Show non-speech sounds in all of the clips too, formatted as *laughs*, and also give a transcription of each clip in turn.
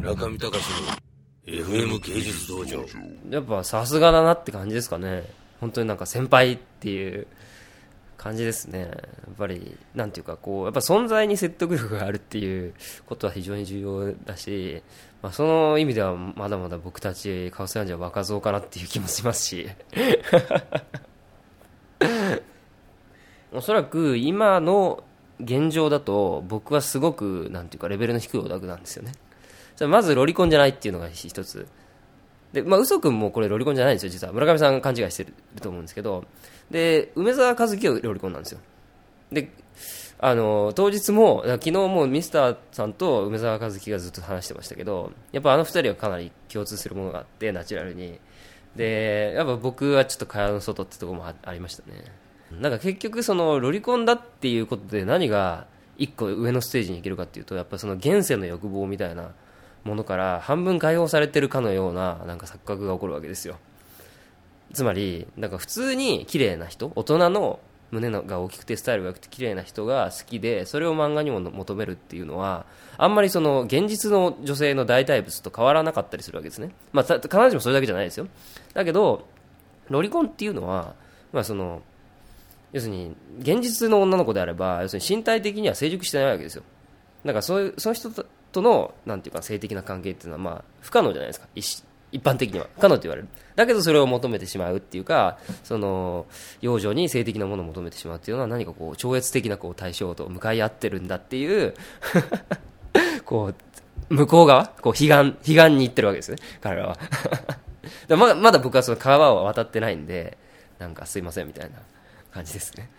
中見隆の FM 芸術道場。やっぱさすがだなって感じですかね。本当になんか先輩っていう感じですね。やっぱりなんていうかこうやっぱ存在に説得力があるっていうことは非常に重要だし、まあ、その意味ではまだまだ僕たちカオスランジは若造かなっていう気もしますし。おそらく今の現状だと僕はすごくなんていうかレベルの低いオタクなんですよね。まずロリコンじゃないっていうのが一つ。で、まあ、嘘くんもこれロリコンじゃないんですよ実は。村上さんが勘違いしてると思うんですけど。で梅沢和樹はロリコンなんですよ。であの当日も昨日もミスターさんと梅沢和樹がずっと話してましたけどやっぱあの二人はかなり共通するものがあってナチュラルに。でやっぱ僕はちょっと蚊帳の外ってとこもあありましたね。なんか結局そのロリコンだっていうことで何が一個上のステージに行けるかっていうとやっぱその現世の欲望みたいなものから半分解放されてるかのようななんか錯覚が起こるわけですよ。つまりなんか普通に綺麗な人大人の胸のが大きくてスタイルが良くて綺麗な人が好きでそれを漫画にも求めるっていうのはあんまりその現実の女性の代替物と変わらなかったりするわけですね、まあ、必ずしもそれだけじゃないですよ。だけどロリコンっていうのは、まあ、その要するに現実の女の子であれば要するに身体的には成熟してないわけですよ。だからそういうその人とのなんていうか性的な関係っていうのはまあ不可能じゃないですか。一般的には。不可能と言われる。だけどそれを求めてしまうっていうかその幼女に性的なものを求めてしまうっていうのは何かこう超越的なこう対象と向かい合ってるんだっていう *laughs* こう向こう側？こう彼岸彼岸に行ってるわけですね。彼らは。だ *laughs* まだまだ僕はその川を渡ってないんでなんかすいませんみたいな感じですね。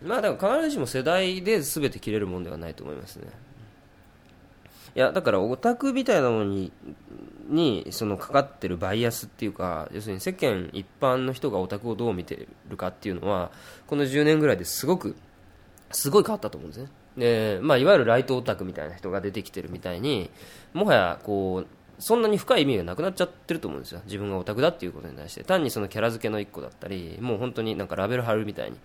まあだから必ずしも世代で全て切れるもんではないと思いますね。いやだからオタクみたいなものににそのかかってるバイアスっていうか要するに世間一般の人がオタクをどう見てるかっていうのはこの10年ぐらいですごくすごい変わったと思うんですね。で、まあ、いわゆるライトオタクみたいな人が出てきてるみたいにもはやこうそんなに深い意味がなくなっちゃってると思うんですよ。自分がオタクだっていうことに対して。単にそのキャラ付けの一個だったりもう本当になんかラベル貼るみたいに。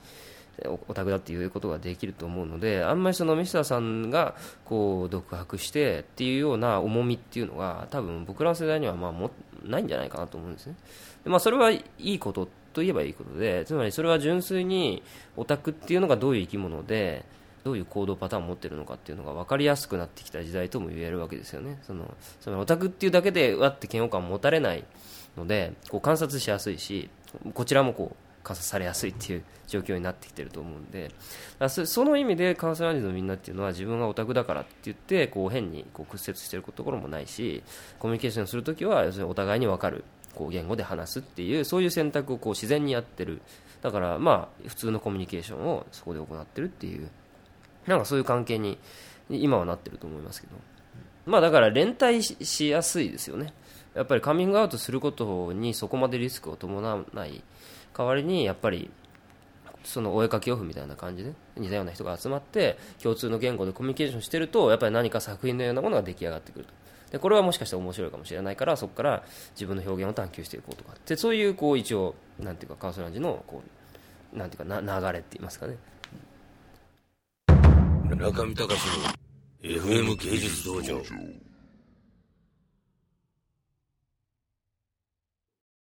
オタクだっていうことができると思うのであんまりそのミスターさんがこう独白してっていうような重みっていうのが多分僕らの世代にはまあもないんじゃないかなと思うんですね。で、まあ、それはいいことといえばいいことでつまりそれは純粋にオタクっていうのがどういう生き物でどういう行動パターンを持ってるのかっていうのが分かりやすくなってきた時代とも言えるわけですよね。そのそのオタクっていうだけでわって嫌悪感を持たれないのでこう観察しやすいしこちらもこう観察されやすいっていう状況になってきてると思うんでその意味でカウンセラージのみんなっていうのは自分がオタクだからって言ってこう変にこう屈折してるところもないしコミュニケーションするときは要するにお互いに分かるこう言語で話すっていうそういう選択をこう自然にやってる。だからまあ普通のコミュニケーションをそこで行ってるっていうなんかそういう関係に今はなってると思いますけど。まあだから連帯しやすいですよね。やっぱりカミングアウトすることにそこまでリスクを伴わない代わりにやっぱりそのお絵かきオフみたいな感じで似たような人が集まって共通の言語でコミュニケーションしてるとやっぱり何か作品のようなものが出来上がってくるでこれはもしかしたら面白いかもしれないからそこから自分の表現を探求していこうとか。でそういうこう一応なんていうかカーソランジのこうなんていうかな流れって言いますかね。中見隆の FM 芸術道場。